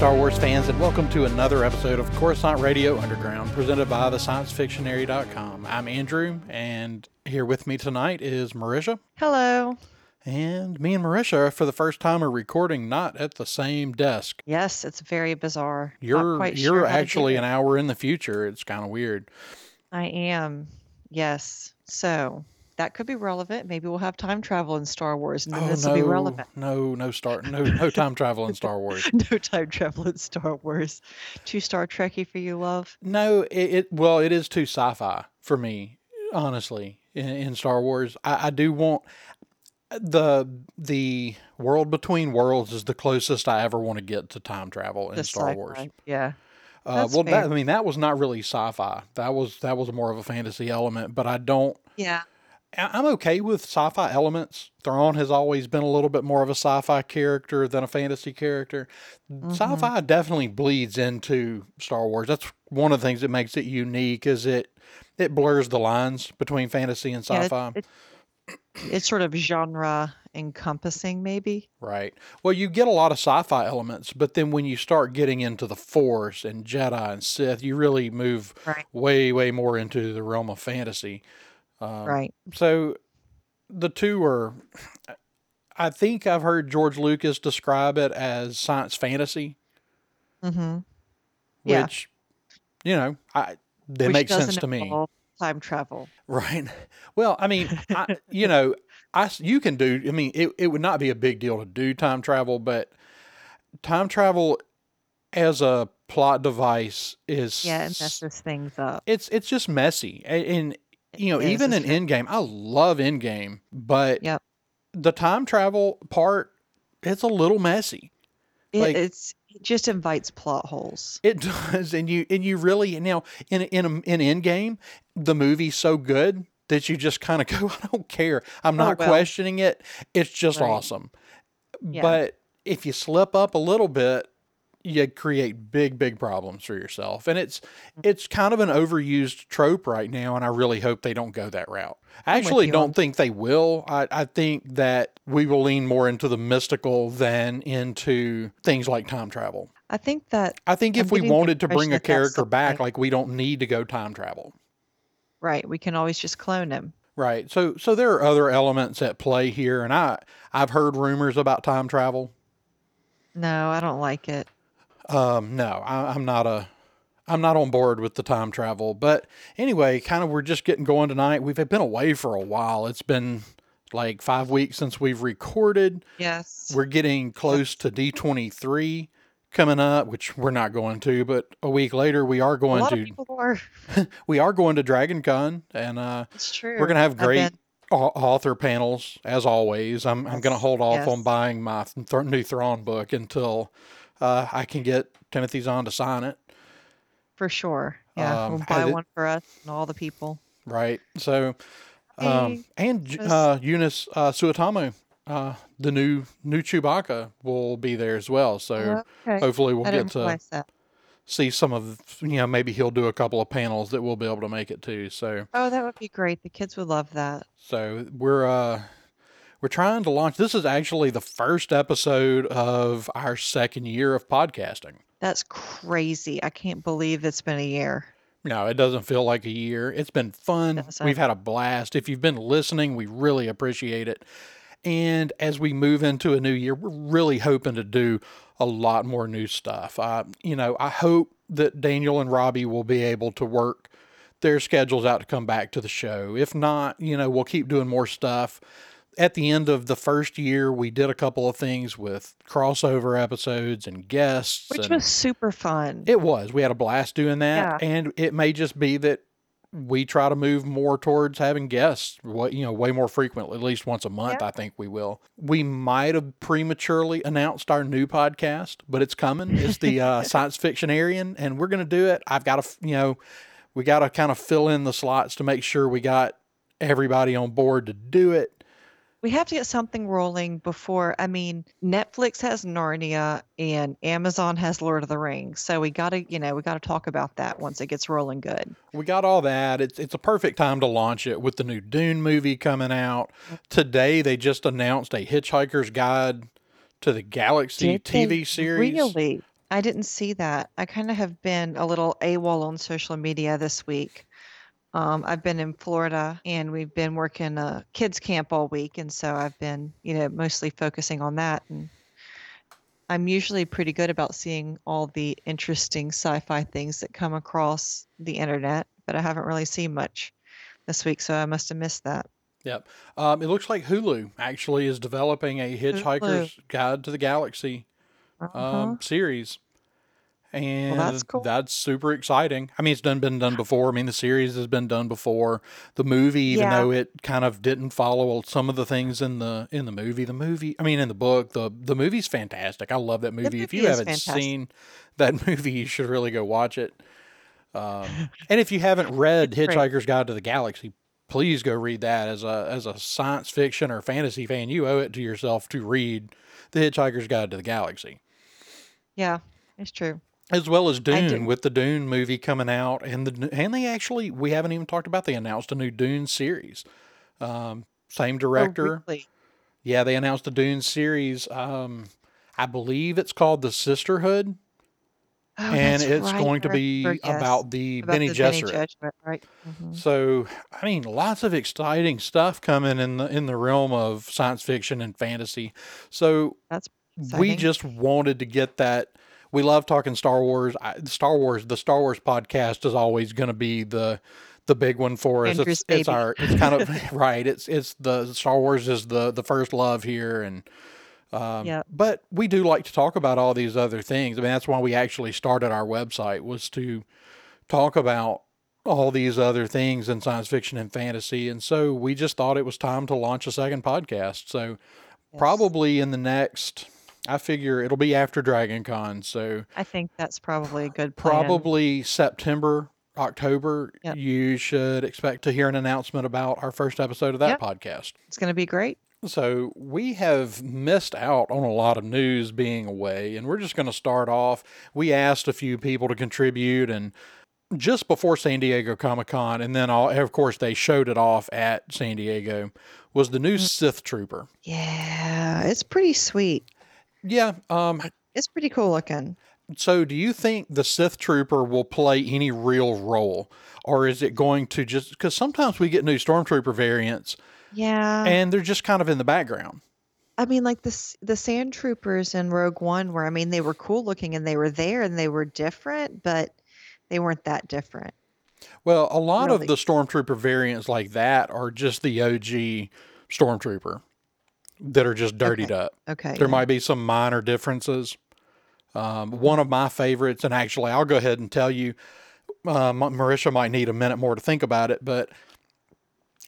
Star Wars fans, and welcome to another episode of Coruscant Radio Underground, presented by thesciencefictionary.com. I'm Andrew, and here with me tonight is Marisha. Hello. And me and Marisha, for the first time, are recording not at the same desk. Yes, it's very bizarre. You're you're sure how to do actually an hour in the future. It's kind of weird. I am. Yes. So that could be relevant. Maybe we'll have time travel in Star Wars, and then Oh this will be no, relevant. no, no start, no, no time travel in Star Wars. No time travel in Star Wars. Too Star Trekky for you, love. No, it, it well, it is too sci-fi for me, honestly. In, in Star Wars, I, I do want the the world between worlds is the closest I ever want to get to time travel in The Star Wars. sci-fi. Yeah. Uh, well, that. I mean, that was not really sci-fi. That was that was more of a fantasy element. But I don't. Yeah. I'm okay with sci-fi elements. Thrawn has always been a little bit more of a sci-fi character than a fantasy character. hmm Sci-fi definitely bleeds into Star Wars. That's one of the things that makes it unique. Is it it blurs the lines between fantasy and sci-fi. It, it, it's sort of genre encompassing, maybe. Right. Well, you get a lot of sci-fi elements, but then when you start getting into the Force and Jedi and Sith, you really move Right. way, way more into the realm of fantasy. Um, Right. so the two are. I think I've heard George Lucas describe it as science fantasy, Mm-hmm. Yeah. which, you know, I that Which makes sense to me. time travel. Right. Well, I mean, I, you know, I you can do. I mean, it it would not be a big deal to do time travel, but time travel as a plot device is Yeah, it messes things up. it's it's just messy. A- And, you know, is, even in very- Endgame, I love Endgame, but Yep. the time travel part it's a little messy. It, Like it's it just invites plot holes. it does, and you and you really now in in in Endgame, the movie's so good that you just kind of go, I don't care. I'm Oh not well. questioning it. It's just Right. awesome. Yeah. But if you slip up a little bit, you create big, big problems for yourself. And it's it's kind of an overused trope right now, and I really hope they don't go that route. I actually don't think they will. I, I think that we will lean more into the mystical than into things like time travel. I think that I think if we wanted to bring a character back, like we don't need to go time travel. right. We can always just clone him. Right. So so there are other elements at play here and I I've heard rumors about time travel. No, I don't like it. Um no, I, I'm not a I'm not on board with the time travel. But anyway, kind of we're just getting going tonight. We've been away for a while. It's been like 5 weeks since we've recorded. Yes. We're getting close to D23 coming up, which we're not going to, but a week later we are going to are. we are going to Dragon Con and uh It's We're gonna have great author panels as always. I'm I'm gonna hold off on buying my th- new Thrawn book until uh, I can get Timothy Zahn to sign it. For sure. Yeah. Um, We'll buy it one for us and all the people. right. So um, and uh, Joonas uh, Suotamo, uh, the new new Chewbacca, will be there as well. So oh, okay. hopefully we'll I get to that. see some of you know maybe he'll do a couple of panels that we'll be able to make it to. So Oh, that would be great. The kids would love that. So we're uh we're trying to launch this is actually the first episode of our second year of podcasting. That's crazy. I can't believe it's been a year. No, it doesn't feel like a year. It's been fun. We've had a blast. If you've been listening, we really appreciate it. And as we move into a new year, we're really hoping to do a lot more new stuff. Uh, you know, I hope that Daniel and Robbie will be able to work their schedules out to come back to the show. If not, you know, we'll keep doing more stuff. At the end of the first year, we did a couple of things with crossover episodes and guests. Which and was super fun. it was. We had a blast doing that. Yeah. And it may just be that we try to move more towards having guests, what you know, way more frequently, at least once a month. Yeah. I think we will. We might have prematurely announced our new podcast, but it's coming. It's the uh, Science Fictionarian, and we're going to do it. I've got to, you know, we got to kind of fill in the slots to make sure we got everybody on board to do it. We have to get something rolling before. I mean, Netflix has Narnia and Amazon has Lord of the Rings. So we got to, you know, we got to talk about that once it gets rolling good. We got all that. It's it's a perfect time to launch it with the new Dune movie coming out. Mm. Today they just announced a Hitchhiker's Guide to the Galaxy Did TV series. Really? I didn't see that. I kind of have been a little AWOL on social media this week. Um, I've been in Florida and we've been working a kids camp all week, and so I've been, you know, mostly focusing on that. And I'm usually pretty good about seeing all the interesting sci-fi things that come across the internet, but I haven't really seen much this week, so I must have missed that. Yep. Um, it looks like Hulu actually is developing a Hulu. Hitchhiker's Guide to the Galaxy Uh-huh. um, series. And that's cool. that's super exciting. I mean, it's done been done before. I mean, the series has been done before. The movie, even Yeah. though it kind of didn't follow some of the things in the in the movie, the movie, I mean, in the book, the the movie's fantastic. I love that movie. if you haven't fantastic. seen that movie, you should really go watch it. Um, and if you haven't read Hitchhiker's Guide to the Galaxy, please go read that. As a as a science fiction or fantasy fan, you owe it to yourself to read The Hitchhiker's Guide to the Galaxy Yeah, it's true. As well as Dune with the Dune movie coming out, and the and they actually we haven't even talked about they announced a new Dune series. Um, same Oh, director, really? yeah, they announced a Dune series. Um, I believe it's called the Sisterhood, Oh, and it's right. going to be yes. about the About Bene the Bene Gesserit. Judgment, right? hmm So, I mean, lots of exciting stuff coming in the in the realm of science fiction and fantasy. So, That's we just wanted to get that. We love talking Star Wars. I, Star Wars, the Star Wars podcast is always going to be the the big one for us. Andrew's It's it's baby. our it's kind of right. It's it's the Star Wars is the the first love here, and um, Yep. but we do like to talk about all these other things. I mean, that's why we actually started our website was to talk about all these other things in science fiction and fantasy. And so we just thought it was time to launch a second podcast. So Yes. probably in the next, I figure it'll be after Dragon Con. So I think that's probably a good plan. probably September, October, Yep. you should expect to hear an announcement about our first episode of that Yep. podcast. It's going to be great. So we have missed out on a lot of news being away, and we're just going to start off. We asked a few people to contribute, and just before San Diego Comic Con, and then all, of course they showed it off at San Diego, was the new Mm. Sith Trooper. Yeah, it's pretty sweet. Yeah. Um. It's pretty cool looking. So, do you think the Sith Trooper will play any real role, or is it going to just because sometimes we get new Stormtrooper variants, Yeah. and they're just kind of in the background? I mean, like the the sand troopers in Rogue One, where I mean, they were cool looking and they were there and they were different, but they weren't that different. Well, a lot of the Stormtrooper variants like that are just the OG Stormtrooper that are just dirtied Okay. up. Okay. There yeah. might be some minor differences. Um, one of my favorites, and actually, I'll go ahead and tell you, uh, Marisha might need a minute more to think about it, but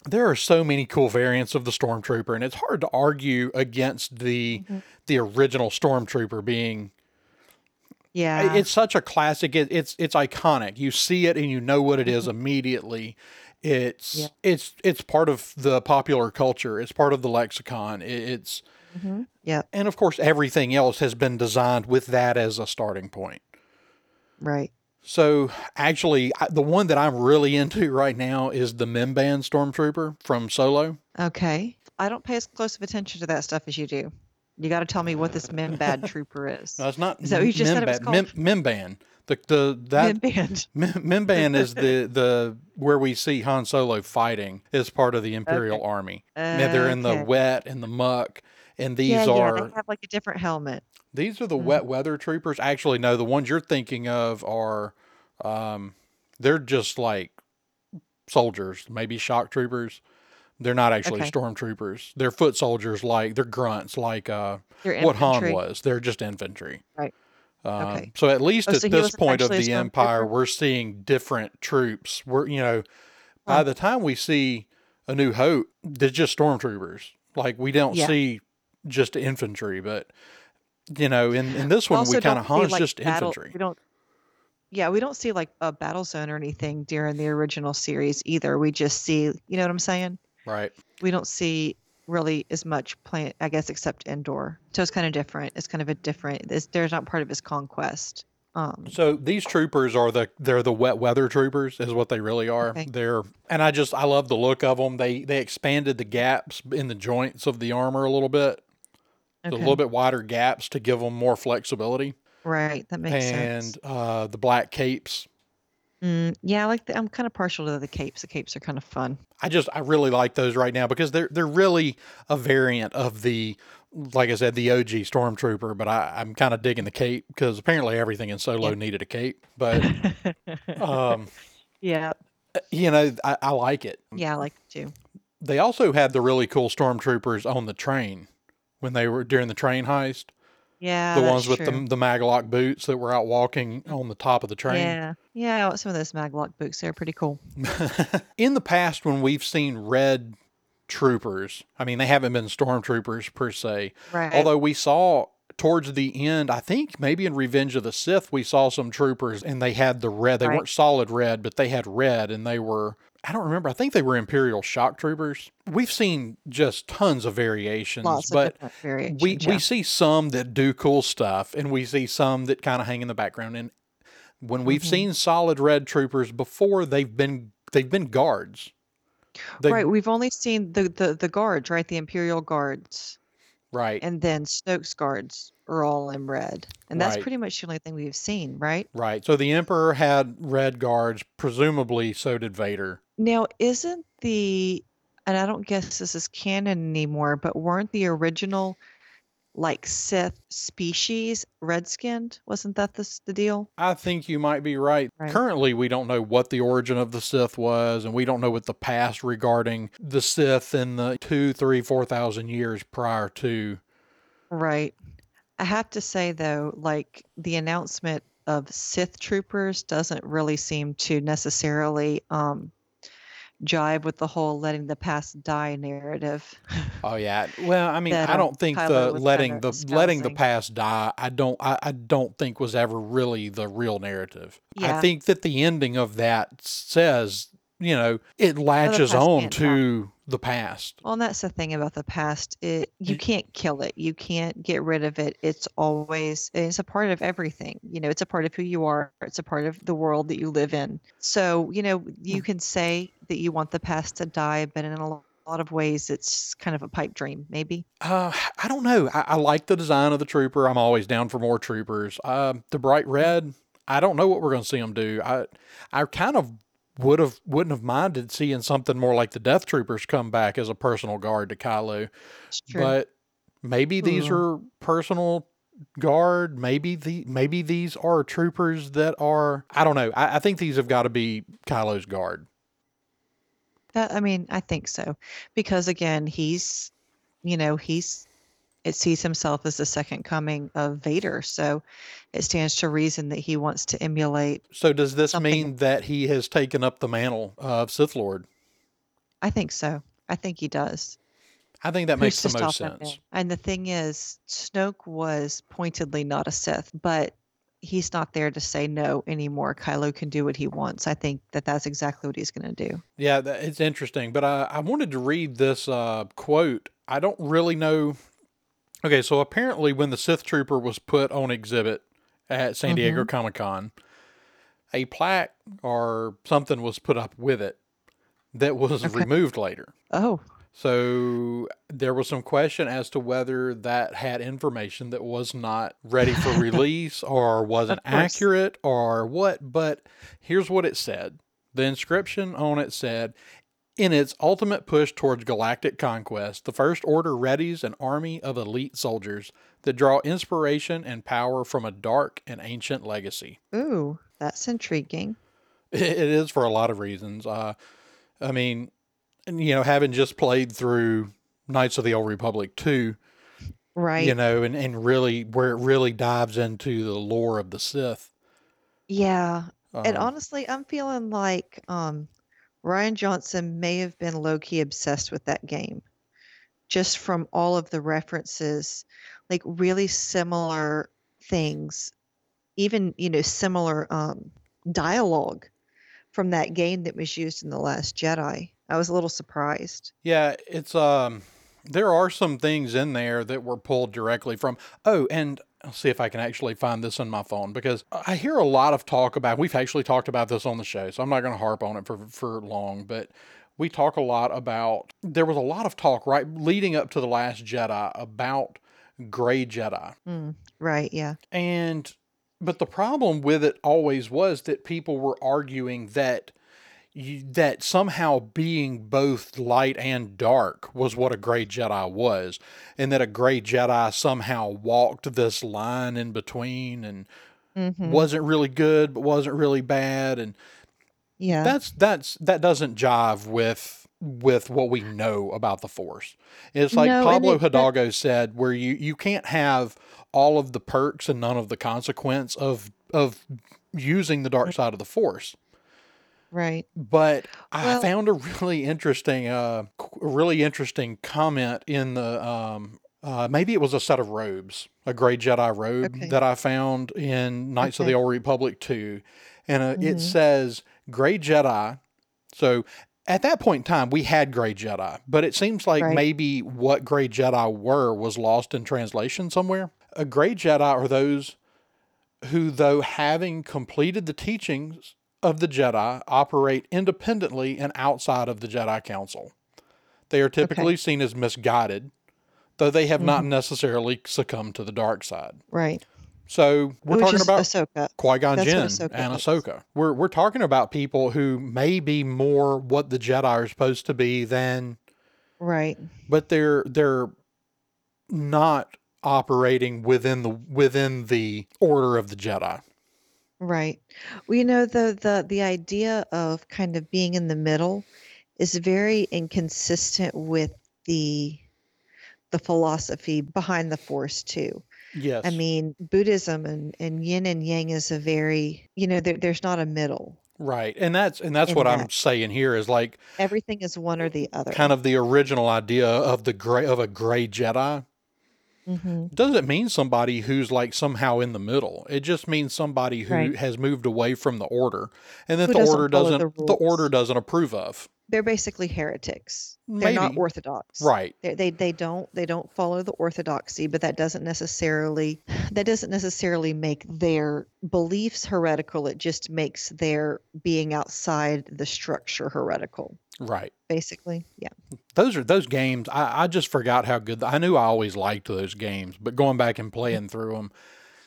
there are so many cool variants of the Stormtrooper, and it's hard to argue against the Mhm. the original Stormtrooper being Yeah. it's such a classic. It, it's it's iconic. You see it and you know what it is immediately. It's Yeah. it's it's part of the popular culture. It's part of the lexicon. It, it's hmm Yeah. and of course everything else has been designed with that as a starting point. Right. So actually, the one that I'm really into right now is the Mimban Stormtrooper from Solo. Okay. I don't pay as close of attention to that stuff as you do. You got to tell me what this Minbad trooper is. No, it's not. So you just said it was Mimban. Mim, Mimban. The the that Minband. Mim- Mimban is the the where we see Han Solo fighting as part of the Imperial Army. Yeah, they're in the wet and the muck, and these yeah, yeah, are they have like a different helmet. these are the Mhm. wet weather troopers. Actually, no, the ones you're thinking of are, um, they're just like soldiers, maybe shock troopers. They're not actually Okay. stormtroopers. They're foot soldiers, like they're grunts, like uh, what Han was. They're just infantry. Right. Um, Okay. So at least Oh, at so this point of the Empire, we're seeing different troops. We're you know, by Huh. the time we see A New Hope, they're just stormtroopers. Like we don't Yeah. see just infantry, but you know, in in this one also we kind of Han's like, just battle- infantry. We don't. Yeah, we don't see like a battle zone or anything during the original series either. We just see, you know what I'm saying? Right. We don't see really as much plant, I guess, except indoor. So it's kind of different. It's kind of a different. It's, they're not part of his conquest. Um, So these troopers are the they're the wet weather troopers is what they really are. Okay. They're and I just I love the look of them. They they expanded the gaps in the joints of the armor a little bit. okay. a little bit wider gaps to give them more flexibility. Right. That makes and sense. And uh, the black capes. Mm, yeah, I like the, I'm kind of partial to the capes. The capes are kind of fun. I just I really like those right now because they're they're really a variant of the like I said the OG Stormtrooper, but I, I'm kind of digging the cape because apparently everything in Solo Yeah. needed a cape. But um, yeah. you know I, I like it. Yeah, I like it too. They also had the really cool Stormtroopers on the train when they were during the train heist. Yeah, the ones with the true. the Maglock boots that were out walking on the top of the train. Yeah. Yeah, some of those Maglock boots they're pretty cool. in the past, when we've seen red troopers, I mean, they haven't been stormtroopers per se. Right. Although we saw towards the end, I think maybe in Revenge of the Sith, we saw some troopers and they had the red. They Right. weren't solid red, but they had red and they were. I don't remember. I think they were Imperial shock troopers. We've seen just tons of variations, Lots but different variations. we yeah. we see some that do cool stuff and we see some that kind of hang in the background and when we've Mhm. seen solid red troopers before they've been they've been guards they Right, we've only seen the, the the guards, right? The Imperial guards, right and then Snoke's guards are all in red, and that's Right. pretty much the only thing we've seen, right? right so the emperor had red guards presumably so did vader Now, isn't the, and I don't guess this is canon anymore, but weren't the original like Sith species red-skinned? Wasn't that the the deal? i think you might be right. Right. currently we don't know what the origin of the sith was and we don't know what the past regarding the sith in the two three four thousand years prior to Right. I have to say though, like the announcement of Sith troopers doesn't really seem to necessarily um jive with the whole letting the past die narrative. Oh yeah. Well, I mean, I um, don't think Kylo the letting the letting the past die. I don't. I, I don't think was ever really the real narrative. I think that the ending of that says, you know, it latches on can't die. The past. Well, and that's the thing about the past. It you can't kill it. You can't get rid of it. It's always it's a part of everything. You know, it's a part of who you are. It's a part of the world that you live in. So, you know, you Mm. can say that you want the past to die, but in a lo- lot of ways it's kind of a pipe dream, maybe. Uh, I don't know. I, I like the design of the trooper. I'm always down for more troopers. Uh, the bright red. I don't know what we're going to see them do. I I kind of would have wouldn't have minded seeing something more like the Death Troopers come back as a personal guard to Kylo. But maybe these Ooh. are personal guard maybe the maybe these are troopers that are i don't know i, I think these have got to be kylo's guard That I mean, I think so. Because again, he's you know, he's it sees himself as the second coming of Vader. So it stands to reason that he wants to emulate so does this Something- mean that he has taken up the mantle of sith lord I think so. I think he does. i think that Who's makes the most sense? And the thing is, Snoke was pointedly not a Sith, but he's not there to say no anymore. Kylo can do what he wants. I think that that's exactly what he's going to do. yeah that, it's interesting but I, I wanted to read this uh, quote i don't really know okay so apparently when the sith trooper was put on exhibit at san diego mm-hmm. comic-con a plaque or something was put up with it that was Okay. removed later. Oh, So there was some question as to whether that had information that was not ready for release or wasn't accurate or what. But here's what it said the inscription on it said, in its ultimate push towards galactic conquest, the First Order readies an army of elite soldiers that draw inspiration and power from a dark and ancient legacy. ooh, that's intriguing. It is for a lot of reasons. Uh, I mean, you know, having just played through Knights of the Old Republic 2, Right. you know, and, and really where it really dives into the lore of the Sith. yeah. And Um, honestly, I'm feeling like um, Rian Johnson may have been low key obsessed with that game just from all of the references, like really similar things, even, you know, similar um, dialogue from that game that was used in The Last Jedi. I was a little surprised. yeah, it's um, there are some things in there that were pulled directly from. Oh, and I'll see if I can actually find this on my phone because I hear a lot of talk about. We've actually talked about this on the show, so I'm not going to harp on it for for long, but. We talk a lot about. There was a lot of talk right leading up to the Last Jedi about gray Jedi. Mm, right, yeah. And but the problem with it always was that people were arguing that you, that somehow being both light and dark was what a gray Jedi was, and that a gray Jedi somehow walked this line in between and Mm-hmm. wasn't really good but wasn't really bad, and Yeah. that's that's that doesn't jive with with what we know about the Force. It's like No, Pablo it- that- Hidalgo said, where you you can't have all of the perks and none of the consequence of of using the dark side of the Force. Right. But I Well- found a really interesting, uh, a really interesting comment in the, um, uh, maybe it was a set of robes, a gray Jedi robe Okay. that I found in Knights of the Old Republic 2. And uh, Mhm. it says gray Jedi. So at that point in time, we had gray Jedi, but it seems like Right. maybe what gray Jedi were was lost in translation somewhere. A gray Jedi are those who, though having completed the teachings of the Jedi, operate independently and outside of the Jedi Council. They are typically seen as misguided, though they have not mm-hmm. necessarily succumbed to the dark side. Right. So we're Which talking about Ahsoka. Qui Gon That's Jinn Ahsoka and is. Ahsoka. We're we're talking about people who may be more what the Jedi are supposed to be than, Right. but they're they're not operating within the within the order of the Jedi. Right. Well, you know, the the the idea of kind of being in the middle is very inconsistent with the the philosophy behind the force too. Yes. I mean, Buddhism and, and yin and yang is a very, you know, there, there's not a middle. Right. And that's and that's in what I'm that. saying here is like Everything is one or the other. kind of the original idea of the gray of a gray Jedi. Hmm Doesn't mean somebody who's like somehow in the middle. It just means somebody who Right. has moved away from the order and that Who the doesn't order doesn't the, order doesn't approve of. They're basically heretics. They're not orthodox. Right. They, they they don't they don't follow the orthodoxy, but that doesn't necessarily that doesn't necessarily make their beliefs heretical. It just makes their being outside the structure heretical. Right. Basically, yeah. Those are those games. I, I just forgot how good. I knew I always liked those games, but going back and playing through them,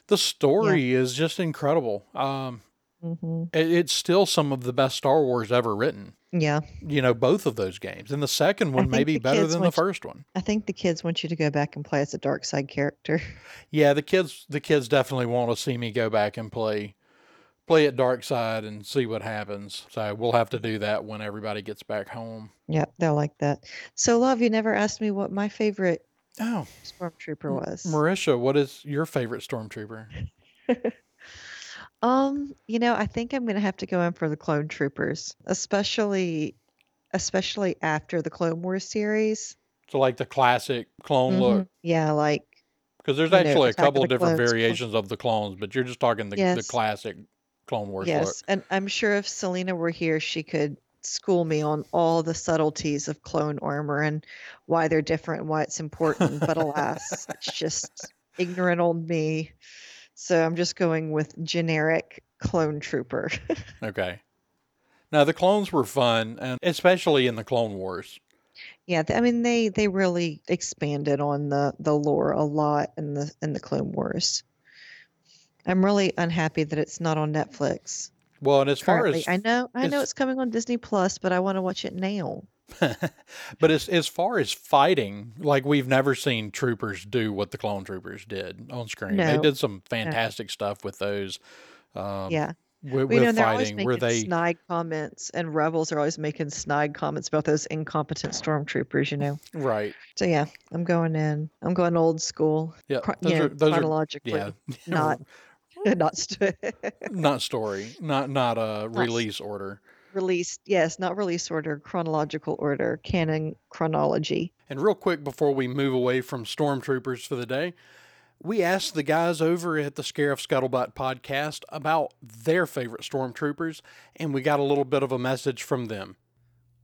the story is just incredible. Um, hmm it, it's still some of the best Star Wars ever written. Yeah, You know, both of those games, and the second one may be the better than the first one. I think the kids want you to go back and play as a dark side character. Yeah, the kids, the kids definitely want to see me go back and play, play at Dark Side and see what happens. So we'll have to do that when everybody gets back home. yeah, they'll like that. So, love, you never asked me what my favorite Oh, stormtrooper was. Marisha, what is your favorite stormtrooper? Um, you know, I think I'm gonna have to go in for the Clone Troopers, especially especially after the Clone Wars series. So like the classic clone Mhm. look, Yeah, like because there's You know, actually a couple of different Clones, Clone- variations of the clones, but you're just talking the, the classic Clone Wars yes, look. and I'm sure if Selena were here, she could school me on all the subtleties of clone armor and why they're different and why it's important. But alas, it's just ignorant old me. So I'm just going with generic clone trooper. Okay. Now the clones were fun, and especially in the Clone Wars. Yeah, I mean they they really expanded on the the lore a lot in the in the Clone Wars. I'm really unhappy that it's not on Netflix Well, and as far as I know I know it's coming on Disney Plus, but I want to watch it now. But as as far as fighting, like we've never seen troopers do what the clone troopers did on screen. They did some fantastic stuff with those. Um, Yeah. with, you know, they're always fighting, making where they snide comments, and rebels are always making snide comments about those incompetent stormtroopers. You know. right, So yeah, I'm going in. I'm going old school. yeah, chro- those you know, are those are chronologically, yeah, not not st- not story, not not a release order. Released. Yes, not release order, chronological order, canon chronology. And real quick before we move away from stormtroopers for the day, we asked the guys over at the Scarif Scuttlebutt podcast about their favorite stormtroopers, and we got a little bit of a message from them.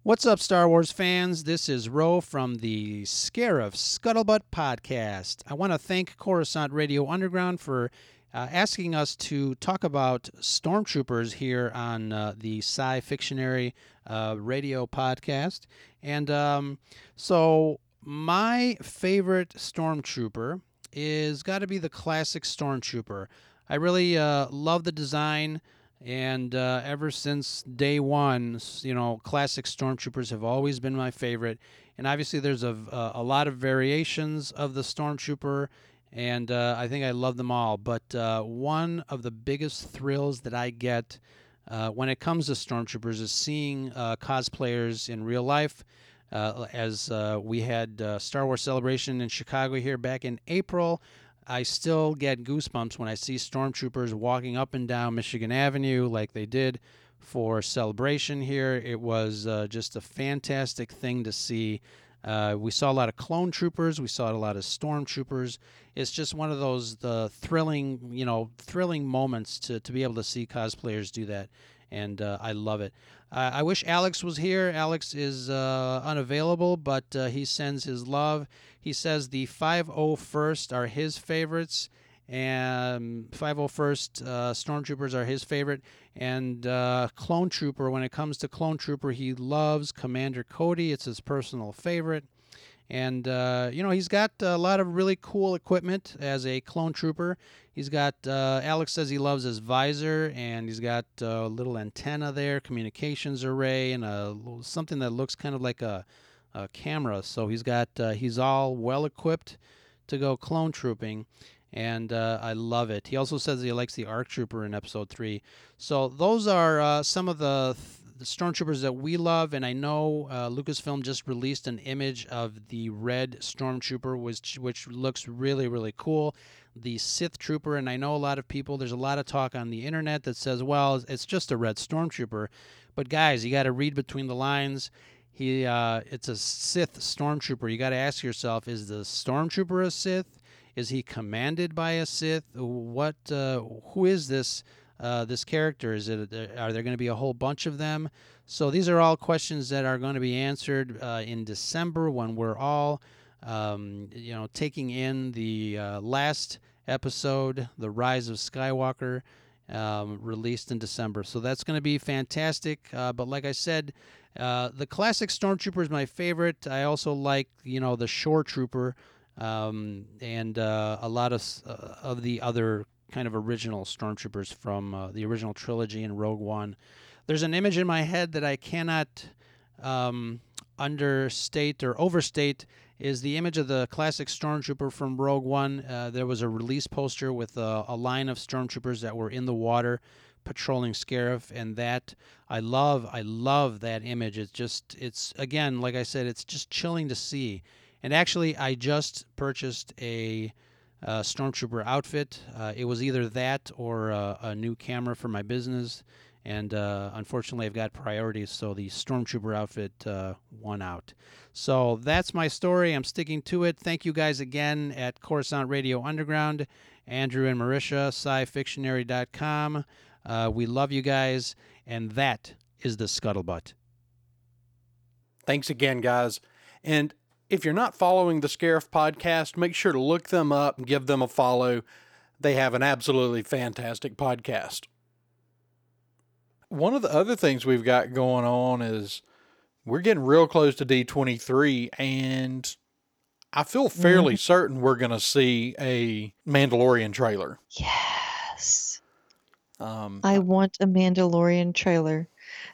What's up, Star Wars fans? This is Ro from the Scarif Scuttlebutt podcast. I want to thank Coruscant Radio Underground for uh, asking us to talk about stormtroopers here on uh, the Sci Fictionary uh, radio podcast. And um, so, my favorite stormtrooper is got to be the classic stormtrooper. I really uh, love the design. And uh, ever since day one, you know, classic stormtroopers have always been my favorite. And obviously, there's a, a lot of variations of the stormtrooper, and uh, I think I love them all. But uh, one of the biggest thrills that I get uh, when it comes to stormtroopers is seeing uh, cosplayers in real life. Uh, as we had Star Wars Celebration in Chicago here back in April, I still get goosebumps when I see stormtroopers walking up and down Michigan Avenue like they did for celebration here. It was uh, just a fantastic thing to see. Uh, we saw a lot of clone troopers. We saw a lot of stormtroopers. It's just one of those the thrilling, you know, thrilling moments to to be able to see cosplayers do that, and uh, I love it. I wish Alex was here. Alex is uh, unavailable, but uh, he sends his love. He says the 501st are his favorites, and 501st uh, Stormtroopers are his favorite. And uh, Clone Trooper, when it comes to Clone Trooper, he loves Commander Cody. It's his personal favorite. And, uh, you know, he's got a lot of really cool equipment as a clone trooper. He's got, uh, Alex says he loves his visor, and he's got a little antenna there, communications array, and a, something that looks kind of like a, a camera. So he's got, uh, he's all well equipped to go clone trooping and uh, I love it. He also says he likes the ARC Trooper in Episode Three. So those are uh, some of the the stormtroopers that we love, and I know uh, Lucasfilm just released an image of the red stormtrooper, which which looks really really cool. The Sith trooper, and I know a lot of people. There's a lot of talk on the internet that says, "Well, it's just a red stormtrooper," but guys, you got to read between the lines. He, uh, it's a Sith stormtrooper. You got to ask yourself: Is the stormtrooper a Sith? Is he commanded by a Sith? What? Uh, who is this? uh, this character? Is it are there going to be a whole bunch of them? So these are all questions that are going to be answered uh, in December when we're all, um, you know, taking in the uh, last episode, The Rise of Skywalker, um, released in December. So that's going to be fantastic. Uh, but like I said. Uh, the classic stormtrooper is my favorite. I also like, you know, the shore trooper, um, and uh, a lot of uh, of the other kind of original stormtroopers from uh, the original trilogy and Rogue One. There's an image in my head that I cannot um, understate or overstate is the image of the classic stormtrooper from Rogue One. Uh, there was a release poster with a, a, line of stormtroopers that were in the water patrolling Scarif, and that I love. I love that image. It's just, it's again, like I said, it's just chilling to see. And actually, I just purchased a uh, Stormtrooper outfit. Uh, it was either that or uh, a new camera for my business. And uh, unfortunately, I've got priorities, so the Stormtrooper outfit uh, won out. So that's my story. I'm sticking to it. Thank you guys again at Coruscant Radio Underground, Andrew and Marisha, scifictionary.com. Uh, we love you guys, and that is the scuttlebutt. Thanks again, guys. And if you're not following the Scarif podcast, make sure to look them up and give them a follow. They have an absolutely fantastic podcast. One of the other things we've got going on is we're getting real close to D23, and I feel fairly mm-hmm. certain we're going to see a Mandalorian trailer. Yes. Um, I want a Mandalorian trailer.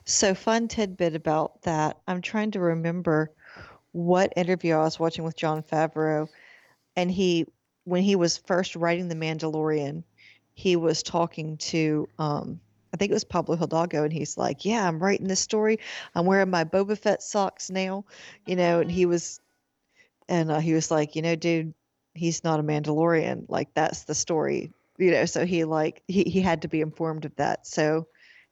So, fun tidbit about that. I'm trying to remember what interview I was watching with Jon Favreau, and he, when he was first writing The Mandalorian, he was talking to, um, I think it was Pablo Hidalgo, and he's like, "Yeah, I'm writing this story. I'm wearing my Boba Fett socks now, you know." And he was, and uh, he was like, "You know, dude, he's not a Mandalorian. Like that's the story, you know." So he like he he had to be informed of that. So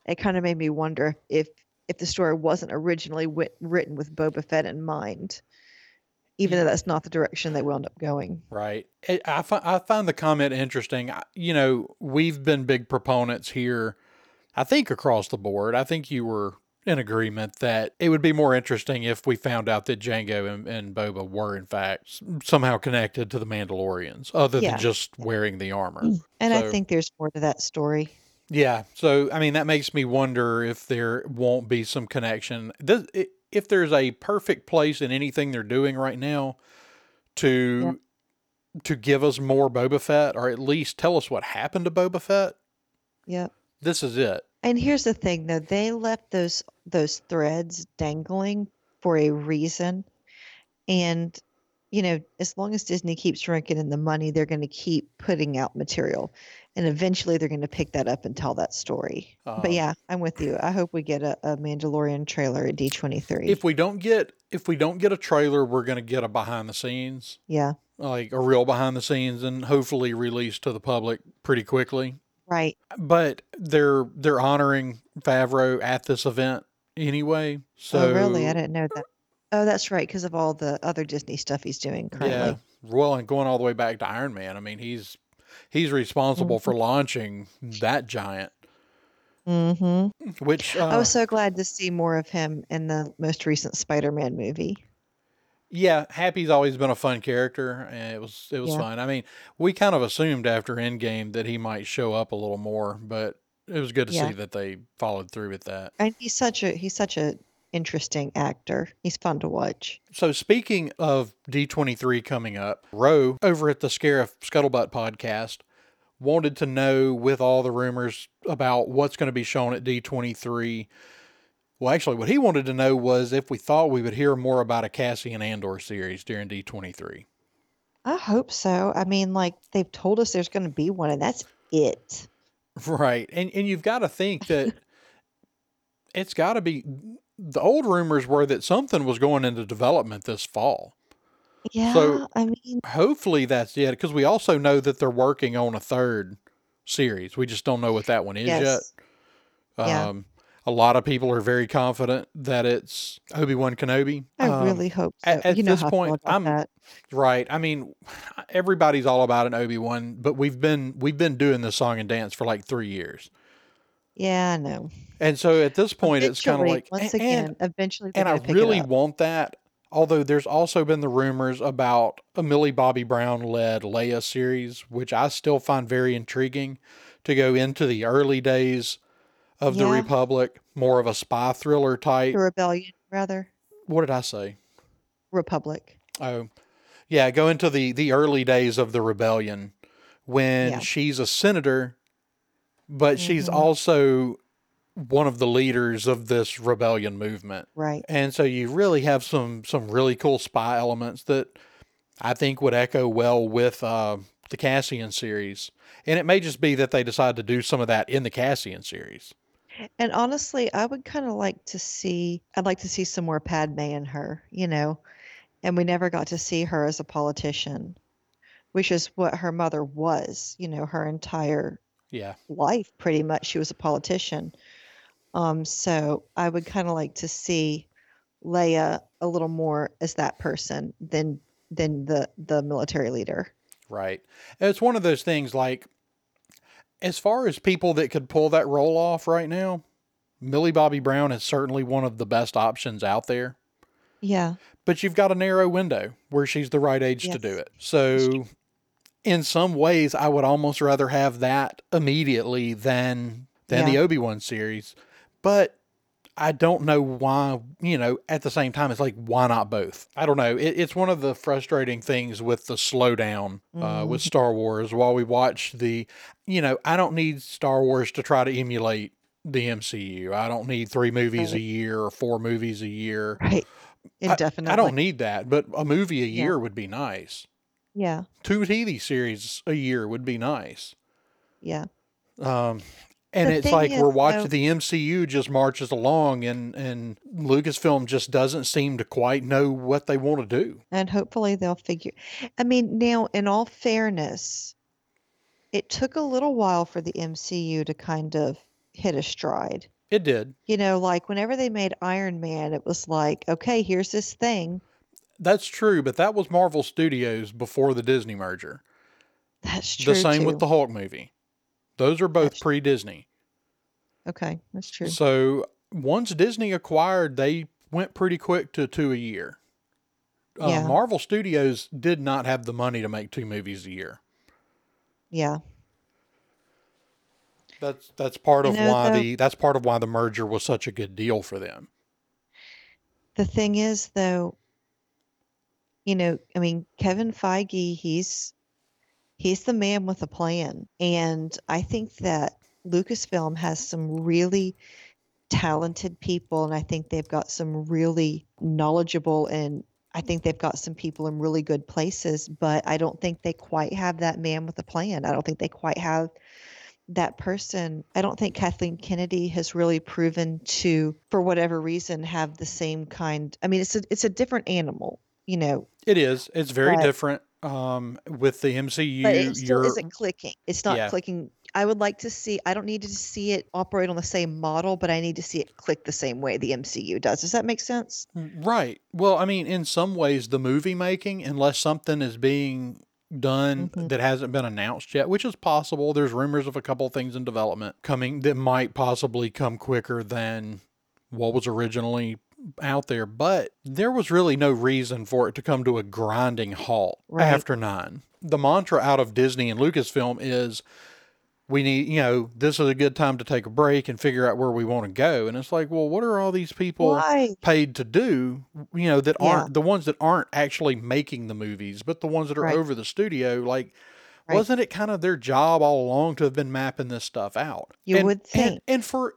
it kind of made me wonder if if the story wasn't originally wit- written with Boba Fett in mind, even though that's not the direction they wound up going. Right. I, fi- I find the comment interesting. You know, we've been big proponents here, I think across the board. I think you were in agreement that it would be more interesting if we found out that Jango and, and Boba were, in fact, somehow connected to the Mandalorians, other yeah. than just wearing the armor. Mm. And so, I think there's more to that story. Yeah. So, I mean, that makes me wonder if there won't be some connection. Does, if there's a perfect place in anything they're doing right now to to give us more Boba Fett, or at least tell us what happened to Boba Fett, Yep. this is it. And here's the thing though, they left those those threads dangling for a reason. And you know, as long as Disney keeps raking in the money, they're going to keep putting out material. And eventually they're going to pick that up and tell that story. Um, but yeah, I'm with you. I hope we get a, a Mandalorian trailer at D23. If we don't get if we don't get a trailer, we're going to get a behind the scenes, yeah, like a real behind the scenes, and hopefully released to the public pretty quickly. right. But they're they're honoring Favreau at this event anyway. So oh, really? I didn't know that. Oh, that's right, because of all the other Disney stuff he's doing currently. Yeah. Well, and going all the way back to Iron Man, I mean, he's he's responsible for launching that giant. Mm-hmm. Which uh, I was so glad to see more of him in the most recent Spider-Man movie. yeah, Happy's always been a fun character, and it was it was Yeah. fun. I mean, we kind of assumed after Endgame that he might show up a little more, but it was good to Yeah. see that they followed through with that. And he's such a he's such a interesting actor. He's fun to watch. So speaking of D23 coming up, Ro over at the Scarif Scuttlebutt podcast wanted to know with all the rumors about what's going to be shown at D23. Well, actually, what he wanted to know was if we thought we would hear more about a Cassian Andor series during D23. I hope so. I mean, like they've told us there's going to be one, and that's it. Right. And and you've got to think that it's got to be the old rumors were that something was going into development this fall. Yeah, so I mean, hopefully that's it because we also know that they're working on a third series. We just don't know what that one is yes, yet. Yeah. Um, a lot of people are very confident that it's Obi Wan Kenobi. I Um, really hope so. at- at you know this point, I'm- that. right. I mean, everybody's all about an Obi Wan, but we've been we've been doing this song and dance for like three years, Yeah, I know. And so at this point, it's kind of like once and- again, eventually and I really want that. Although there's also been the rumors about a Millie Bobby Brown led Leia series, which I still find very intriguing to go into the early days of the Republic, more of a spy thriller type. The rebellion, rather What did I say? republic. Oh, yeah, go into the the early days of the rebellion when Yeah. she's a senator, but she's Mhm. also one of the leaders of this rebellion movement. Right. And so you really have some some really cool spy elements that I think would echo well with uh, the Cassian series. And it may just be that they decide to do some of that in the Cassian series. And honestly, I would kind of like to see, I'd like to see some more Padme in her, you know, and we never got to see her as a politician, which is what her mother was, you know, her entire Yeah. life, pretty much. She was a politician. Um, so I would kind of like to see Leia a little more as that person than than the the military leader. Right. It's one of those things like as far as people that could pull that role off right now, Millie Bobby Brown is certainly one of the best options out there. Yeah. but you've got a narrow window where she's the right age to do it. So, in some ways, I would almost rather have that immediately than than the Obi Wan series. But I don't know why. You know, at the same time, it's like why not both? I don't know. It, it's one of the frustrating things with the slowdown uh, with Star Wars. While we watch the, you know, I don't need Star Wars to try to emulate the MCU. I don't need three movies a year or four movies a year. Right. I- Indefinitely. I don't need that, but a movie a Yeah. year would be nice. Yeah. Two TV series a year would be nice. Yeah. Um, and The it's like is, we're watching though- the MCU just marches along, and and Lucasfilm just doesn't seem to quite know what they want to do. And hopefully they'll figure. I mean, now, in all fairness, it took a little while for the MCU to kind of hit a stride. It did. You know, like whenever they made Iron Man, it was like, okay, here's this thing. That's true, but that was Marvel Studios before the Disney merger. That's true the same too. with the Hulk movie. Those are both pre Disney. Okay, that's true. So once Disney acquired, they went pretty quick to two a year. Uh, Yeah. Marvel Studios did not have the money to make two movies a year. Yeah. That's that's part You of know, why though- the that's part of why the merger was such a good deal for them. The thing is, though, you know, I mean, Kevin Feige, he's He's the man with a plan. And I think that Lucasfilm has some really talented people, and I think they've got some really knowledgeable and I think they've got some people in really good places, but I don't think they quite have that man with a plan. I don't think they quite have that person. I don't think Kathleen Kennedy has really proven to, for whatever reason, have the same kind. I mean, it's a it's a different animal, you know. It is. It's very But- different. Um, with the MCU, but it still you're isn't clicking. It's not Yeah. clicking. I would like to see. I don't need to see it operate on the same model, but I need to see it click the same way the MCU does. Does that make sense? Right. Well, I mean, in some ways, the movie making, unless something is being done Mhm. that hasn't been announced yet, which is possible, there's rumors of a couple things in development coming that might possibly come quicker than what was originally out there. But there was really no reason for it to come to a grinding halt Right. after nine. The mantra out of Disney and Lucasfilm is we need, you know, this is a good time to take a break and figure out where we want to go. And it's like, well, what are all these people Why? paid to do, you know, that Yeah. aren't the ones that aren't actually making the movies, but the ones that are Right. over the studio. Like, Right. wasn't it kind of their job all along to have been mapping this stuff out? You And- would and- think. And, for,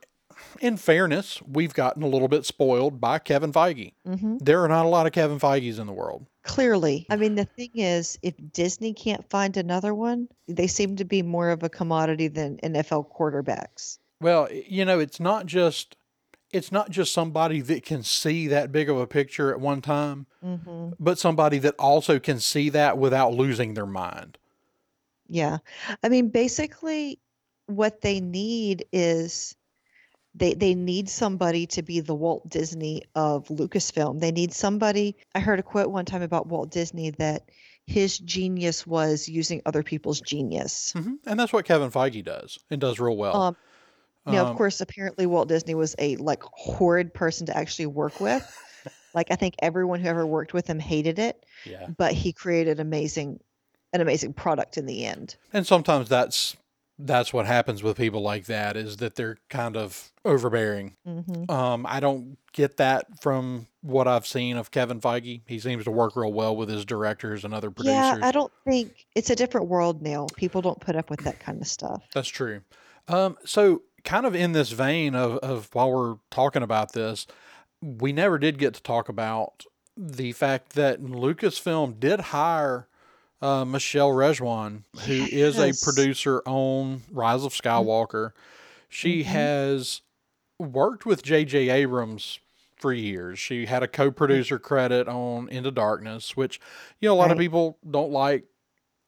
in fairness, we've gotten a little bit spoiled by Kevin Feige. hmm There are not a lot of Kevin Feige's in the world. Clearly, I mean, the thing is, if Disney can't find another one, they seem to be more of a commodity than NFL quarterbacks. Well, you know, it's not just it's not just somebody that can see that big of a picture at one time, hmm but somebody that also can see that without losing their mind. Yeah. I mean, basically, what they need is they they need somebody to be the Walt Disney of Lucasfilm. They need somebody. I heard a quote one time about Walt Disney that his genius was using other people's genius. hmm And that's what Kevin Feige does and does real well. Um, Now, Um, of course, apparently Walt Disney was a like horrid person to actually work with. Like I think everyone who ever worked with him hated it, yeah. but he created amazing an amazing product in the end. And sometimes that's that's what happens with people like that is that they're kind of overbearing. hmm Um, I don't get that from what I've seen of Kevin Feige. He seems to work real well with his directors and other producers. Yeah, I don't think it's a different world now. People don't put up with that kind of stuff. That's true. Um, so kind of in this vein of, of while we're talking about this, we never did get to talk about the fact that Lucasfilm did hire uh, Michelle Rejwan, who is a producer on Rise of Skywalker. She Mhm. has worked with J.J. Abrams for years. She had a co-producer credit on Into Darkness, which you know a lot of people don't like,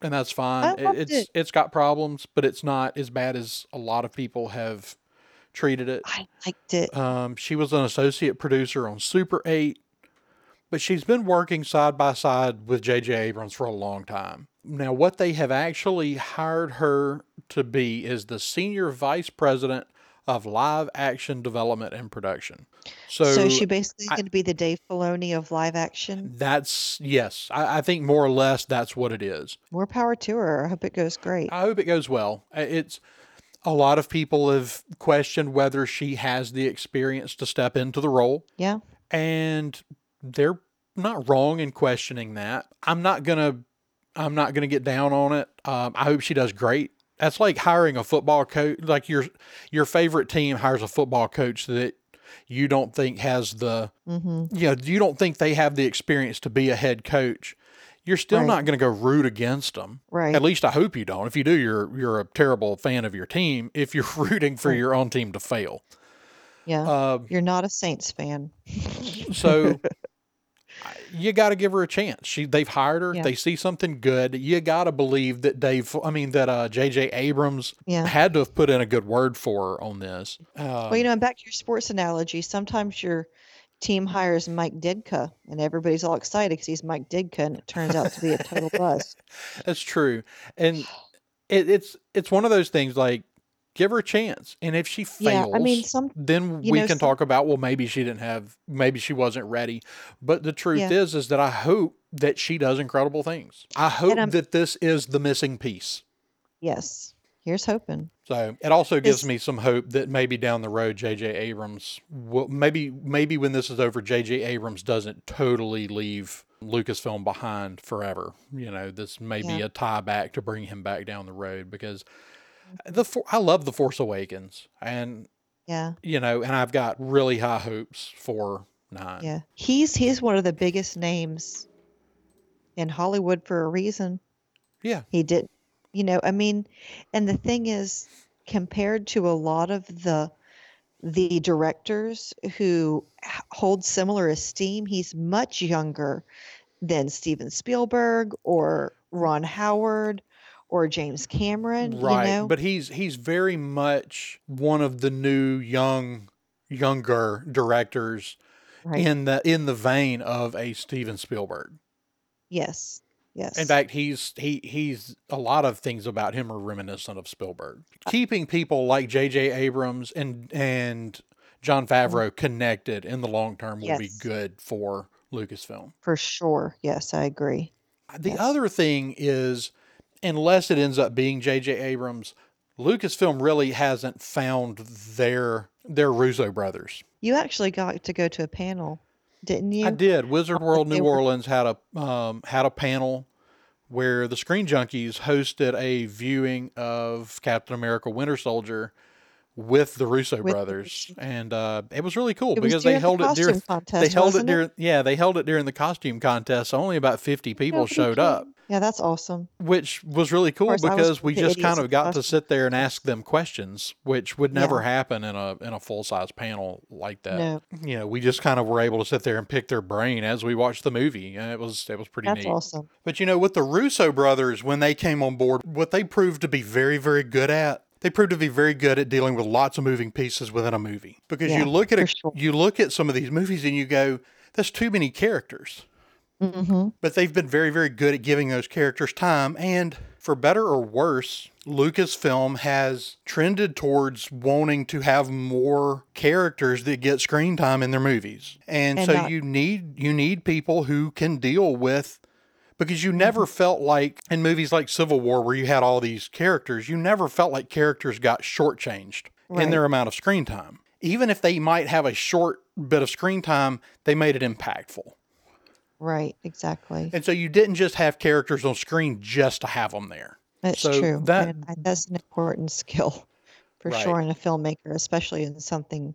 and that's fine. I loved it's it. it's got problems, but it's not as bad as a lot of people have treated it. I liked it. Um, she was an associate producer on Super 8, but she's been working side by side with J.J. Abrams for a long time. Now, what they have actually hired her to be is the senior vice president of live action development and production. So, So, she basically going to be the Dave Filoni of live action. that's, yes, I, I think more or less that's what it is. More power to her. I hope it goes great. I hope it goes well. It's a lot of people have questioned whether she has the experience to step into the role. Yeah. and they're not wrong in questioning that. I'm not gonna I'm not gonna get down on it. Um, I hope she does great. That's like hiring a football coach. Like your your favorite team hires a football coach that you don't think has the hmm you know you don't think they have the experience to be a head coach. You're still Right. not going to go root against them. Right. At least I hope you don't. If you do, you're you're a terrible fan of your team. If you're rooting for Right. your own team to fail, yeah. uh, You're not a Saints fan. so you got to give her a chance. She they've hired her. Yeah. They see something good. You got to believe that Dave. I mean that uh, J.J. Abrams Yeah. had to have put in a good word for her on this. Uh, Well, you know, and back to your sports analogy, sometimes your team hires Mike Ditka, and everybody's all excited because he's Mike Ditka, and it turns out to be a total bust. that's true, and it, it's it's one of those things like give her a chance, and if she Yeah, fails, I mean, some then we know, can some- talk about well maybe she didn't have maybe she wasn't ready. But the truth Yeah. is is that i hope that she does incredible things. I hope that this is the missing piece. Yes, here's hoping. so it also gives me some hope that maybe down the road jj abrams will maybe maybe when this is over jj abrams doesn't totally leave Lucasfilm behind forever. You know, this may be a tie back to bring him back down the road because the For- I love the Force Awakens, and Yeah. you know, and I've got really high hopes for nine. Yeah. He's he's one of the biggest names in Hollywood for a reason. Yeah. He did, you know, I mean, and the thing is, compared to a lot of the the directors who hold similar esteem, he's much younger than Steven Spielberg or Ron Howard or James Cameron, right you know? but he's he's very much one of the new young younger directors right. in the in the vein of a steven spielberg yes. Yes. in fact he's he he's a lot of things about him are reminiscent of spielberg keeping people like jj abrams and and jon favreau mm-hmm. connected in the long term will be good for lucasfilm for sure. Yes, I agree. The Yes. other thing is, unless it ends up being J.J. Abrams, Lucasfilm really hasn't found their their Russo brothers. You actually got to go to a panel, didn't you? I did. Wizard World New Orleans had a um, had a panel where the Screen Junkies hosted a viewing of Captain America: Winter Soldier with the Russo With brothers, Russo- and uh, it was really cool It because they during the held it during contest, they held it wasn't it? during yeah they held it during the costume contest. Only about fifty people Nobody showed up. Yeah, that's awesome. which was really cool course, because we just kind of got to sit there and ask them questions, which would never Yeah. happen in a in a full size panel like that. No, You know, we just kind of were able to sit there and pick their brain as we watched the movie, and it was it was pretty that's neat. awesome. But you know, with the Russo brothers, when they came on board, what they proved to be very very good at. They proved to be very good at dealing with lots of moving pieces within a movie. Because Yeah, you look at a, sure. you look at some of these movies and you go, "That's too many characters." hmm but they've been very, very good at giving those characters time. And for better or worse, Lucasfilm has trended towards wanting to have more characters that get screen time in their movies. And, And so not- you need you need people who can deal with because you never Mm-hmm. felt like in movies like Civil War where you had all these characters, you never felt like characters got shortchanged in their amount of screen time. Even if they might have a short bit of screen time, they made it impactful. Right, exactly. And so you didn't just have characters on screen just to have them there. That's so true. that- and that's an important skill for Right. sure in a filmmaker, especially in something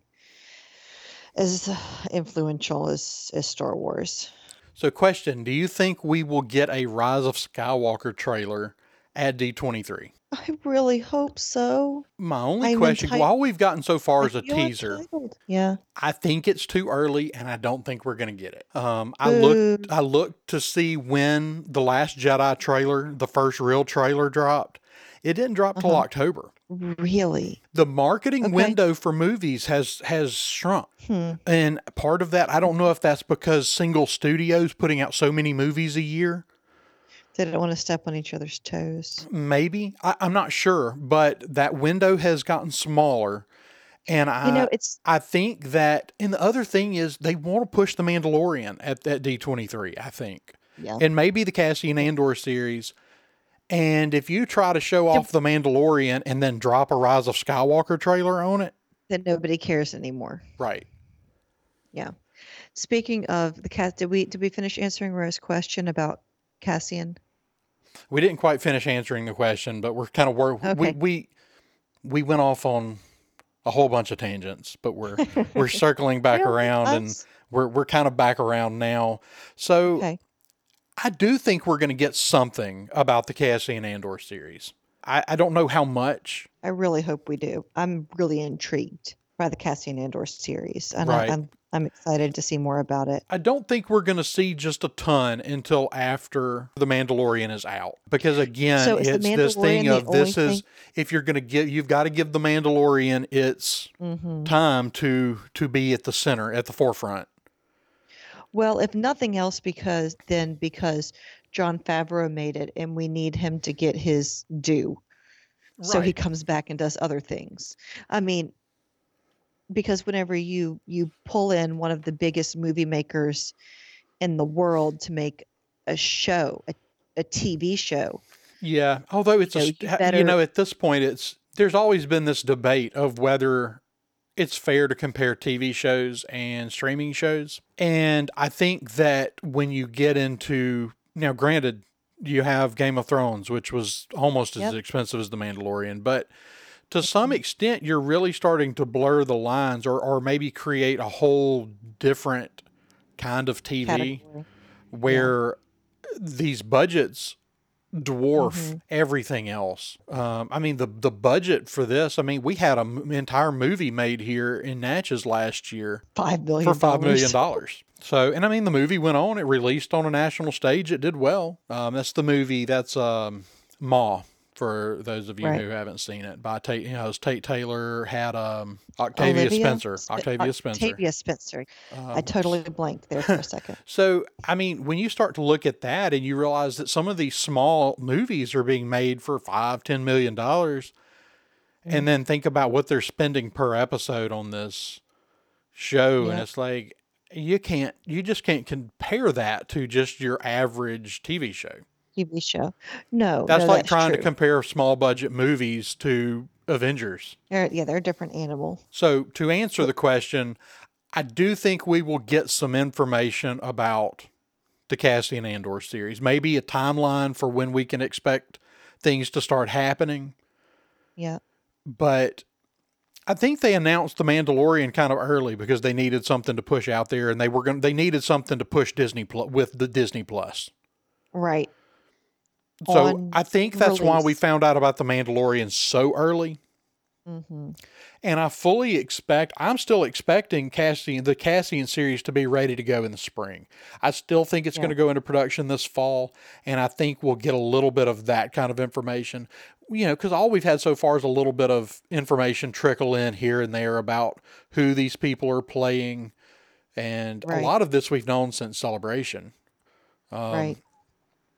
as influential as, as Star Wars. So, question Do you think we will get a Rise of Skywalker trailer at D23? I really hope so. My only I'm question, enti- while we've gotten so far I as a teaser, entitled. Yeah. I think it's too early, and I don't think we're going to get it. Um, I looked, I looked to see when the Last Jedi trailer, the first real trailer, dropped. It didn't drop till Uh-huh. October. Really? The marketing Okay. window for movies has has shrunk. Hmm. And part of that, I don't know if that's because single studios putting out so many movies a year. They don't want to step on each other's toes. Maybe. I, I'm not sure, but that window has gotten smaller. And I You know, it's I think that and the other thing is they want to push the Mandalorian at, at D23, I think. yeah. And maybe the Cassian Andor series. And if you try to show off the Mandalorian and then drop a Rise of Skywalker trailer on it, then nobody cares anymore. right. Yeah. Speaking of the cat, did we did we finish answering Rose's question about Cassian? We didn't quite finish answering the question, but we're kind of wor- we Okay. we we went off on a whole bunch of tangents, but we're we're circling back around and we're we're kind of back around now. So Okay. I do think we're going to get something about the Cassian Andor series. I, I don't know how much. I really hope we do. I'm really intrigued by the Cassian Andor series, and Right. I, I'm I'm excited to see more about it. I don't think we're going to see just a ton until after the Mandalorian is out, because again, So it's this thing of this is if you're going to give, you've got to give the Mandalorian its hmm time to to be at the center, at the forefront. Well, if nothing else, because then because Jon Favreau made it, and we need him to get his due, so he comes back and does other things. I mean, because whenever you you pull in one of the biggest movie makers in the world to make a show, a, a TV show, Yeah, although it's a So st- you you know at this point it's there's always been this debate of whether it's fair to compare TV shows and streaming shows. And I think that when you get into now, granted, you have Game of Thrones, which was almost as expensive as The Mandalorian, but to some extent, you're really starting to blur the lines or, or maybe create a whole different kind of TV Category. where these budgets dwarf Mhm. everything else. Um, I mean, the the budget for this. I mean, we had an entire movie made here in Natchez last year Five million for five million dollars. dollars. So, and I mean, the movie went on. It released on a national stage. It did well. Um, that's the movie. That's um, Ma. For those of you Right. who haven't seen it, by Tate, you know, Tate Taylor had um, Octavia Olivia Spencer. Spe- Octavia Spencer. Octavia Spencer. I Um, totally blanked there for a second. so, I mean, when you start to look at that and you realize that some of these small movies are being made for five, ten million dollars, and then think about what they're spending per episode on this show, and it's like you can't, you just can't compare that to just your average TV show. TV show. No, That's no, like that's trying to compare small budget movies to Avengers. They're, yeah, they're a different animal. So, to answer the question, I do think we will get some information about the Cassian Andor series. Maybe a timeline for when we can expect things to start happening. Yeah. But I think they announced the Mandalorian kind of early because they needed something to push out there, and they were going. They needed something to push Disney Plus with the Disney Plus. Right. So I think that's why we found out about the Mandalorian so early. hmm And I fully expect, I'm still expecting Cassian, the Cassian series to be ready to go in the spring. I still think it's Yeah. going to go into production this fall. And I think we'll get a little bit of that kind of information, you know, because all we've had so far is a little bit of information trickle in here and there about who these people are playing. And Right. a lot of this we've known since Celebration. Um, right.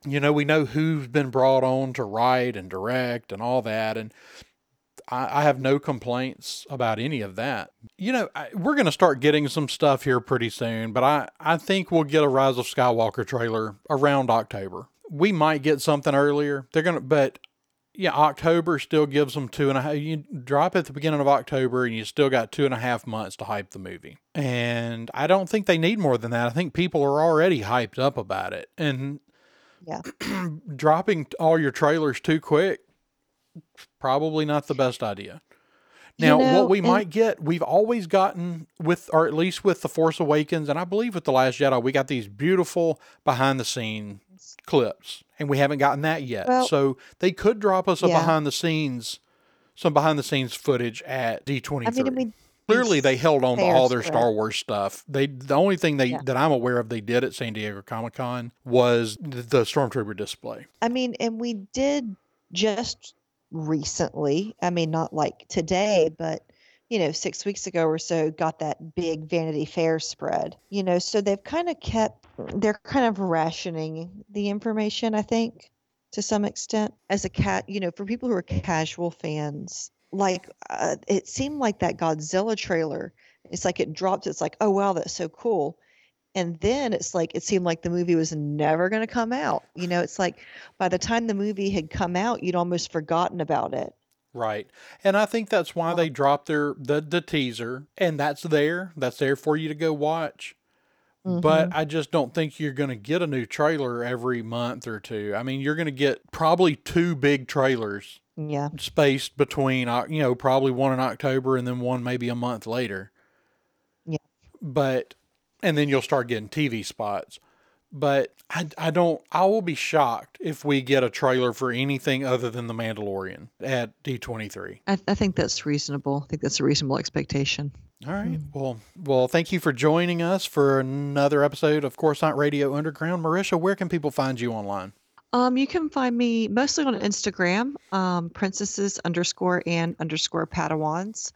You know, we know who's been brought on to write and direct and all that. And I, I have no complaints about any of that. You know, I, we're going to start getting some stuff here pretty soon, but I, I think we'll get a Rise of Skywalker trailer around October. We might get something earlier. They're going to, but yeah, October still gives them two and a half. You drop at the beginning of October and you still got two and a half months to hype the movie. And I don't think they need more than that. I think people are already hyped up about it. And Yeah. dropping all your trailers too quick probably not the best idea. You Now, know, what we and- might get, we've always gotten with, or at least with The Force Awakens, and I believe with The Last Jedi, we got these beautiful behind the scene clips, and we haven't gotten that yet. Well- so they could drop us a Yeah. behind the scenes, some behind the scenes footage at D23. I mean, I mean, Clearly, they held on to all their. Star Wars stuff. They the only thing they Yeah. that I'm aware of they did at San Diego Comic Con was the, the Stormtrooper display. I mean, and we did just recently, I mean, not like today, but you know, six weeks ago or so, got that big Vanity Fair spread. You know, so they've kind of kept, they're kind of rationing the information, I think, to some extent. As a cat, you know, for people who are casual fans, like uh, it seemed like that Godzilla trailer. It's like it dropped. It's like, oh wow, that's so cool. And then it's like it seemed like the movie was never going to come out. You know, it's like by the time the movie had come out, you'd almost forgotten about it. Right. And I think that's why they dropped their the, the teaser and that's there. That's there for you to go watch. But I just don't think you're going to get a new trailer every month or two. I mean, you're going to get probably two big trailers Yeah. spaced between, you know, probably one in October and then one maybe a month later. Yeah. But, and then you'll start getting TV spots. But I, I don't, I will be shocked if we get a trailer for anything other than The Mandalorian at D23. I, I think that's reasonable. I think that's a reasonable expectation. All right. Well, well, thank you for joining us for another episode of Coruscant Radio Underground. Marisha, where can people find you online? Um, you can find me mostly on Instagram, um, princesses underscore and underscore Padawans.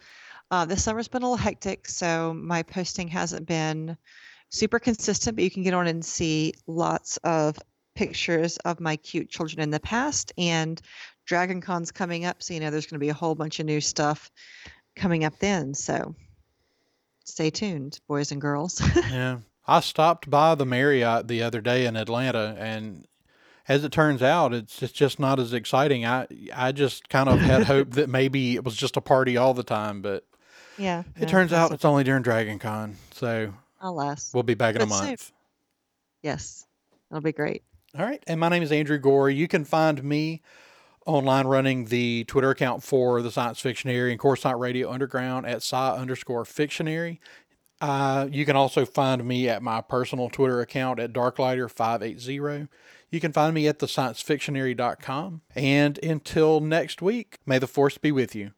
Uh, this summer's been a little hectic, so my posting hasn't been super consistent, but you can get on and see lots of pictures of my cute children in the past. And Dragon Con's coming up, so you know there's going to be a whole bunch of new stuff coming up then. So stay tuned, boys and girls. yeah. I stopped by the Marriott the other day in Atlanta and as it turns out, it's it's just not as exciting. I I just kind of had hoped that maybe it was just a party all the time, but Yeah. It no, turns out it's only during Dragon Con. So alas. we'll be back in a But soon. month. Yes. It'll be great. All right. And my name is Andrew Gore. You can find me online running the Twitter account for the Science Fictionary and Coruscant Radio Underground at sci underscore fictionary. Uh, you can also find me at my personal Twitter account at darklighter580. You can find me at thesciencefictionary.com. And until next week, may the force be with you.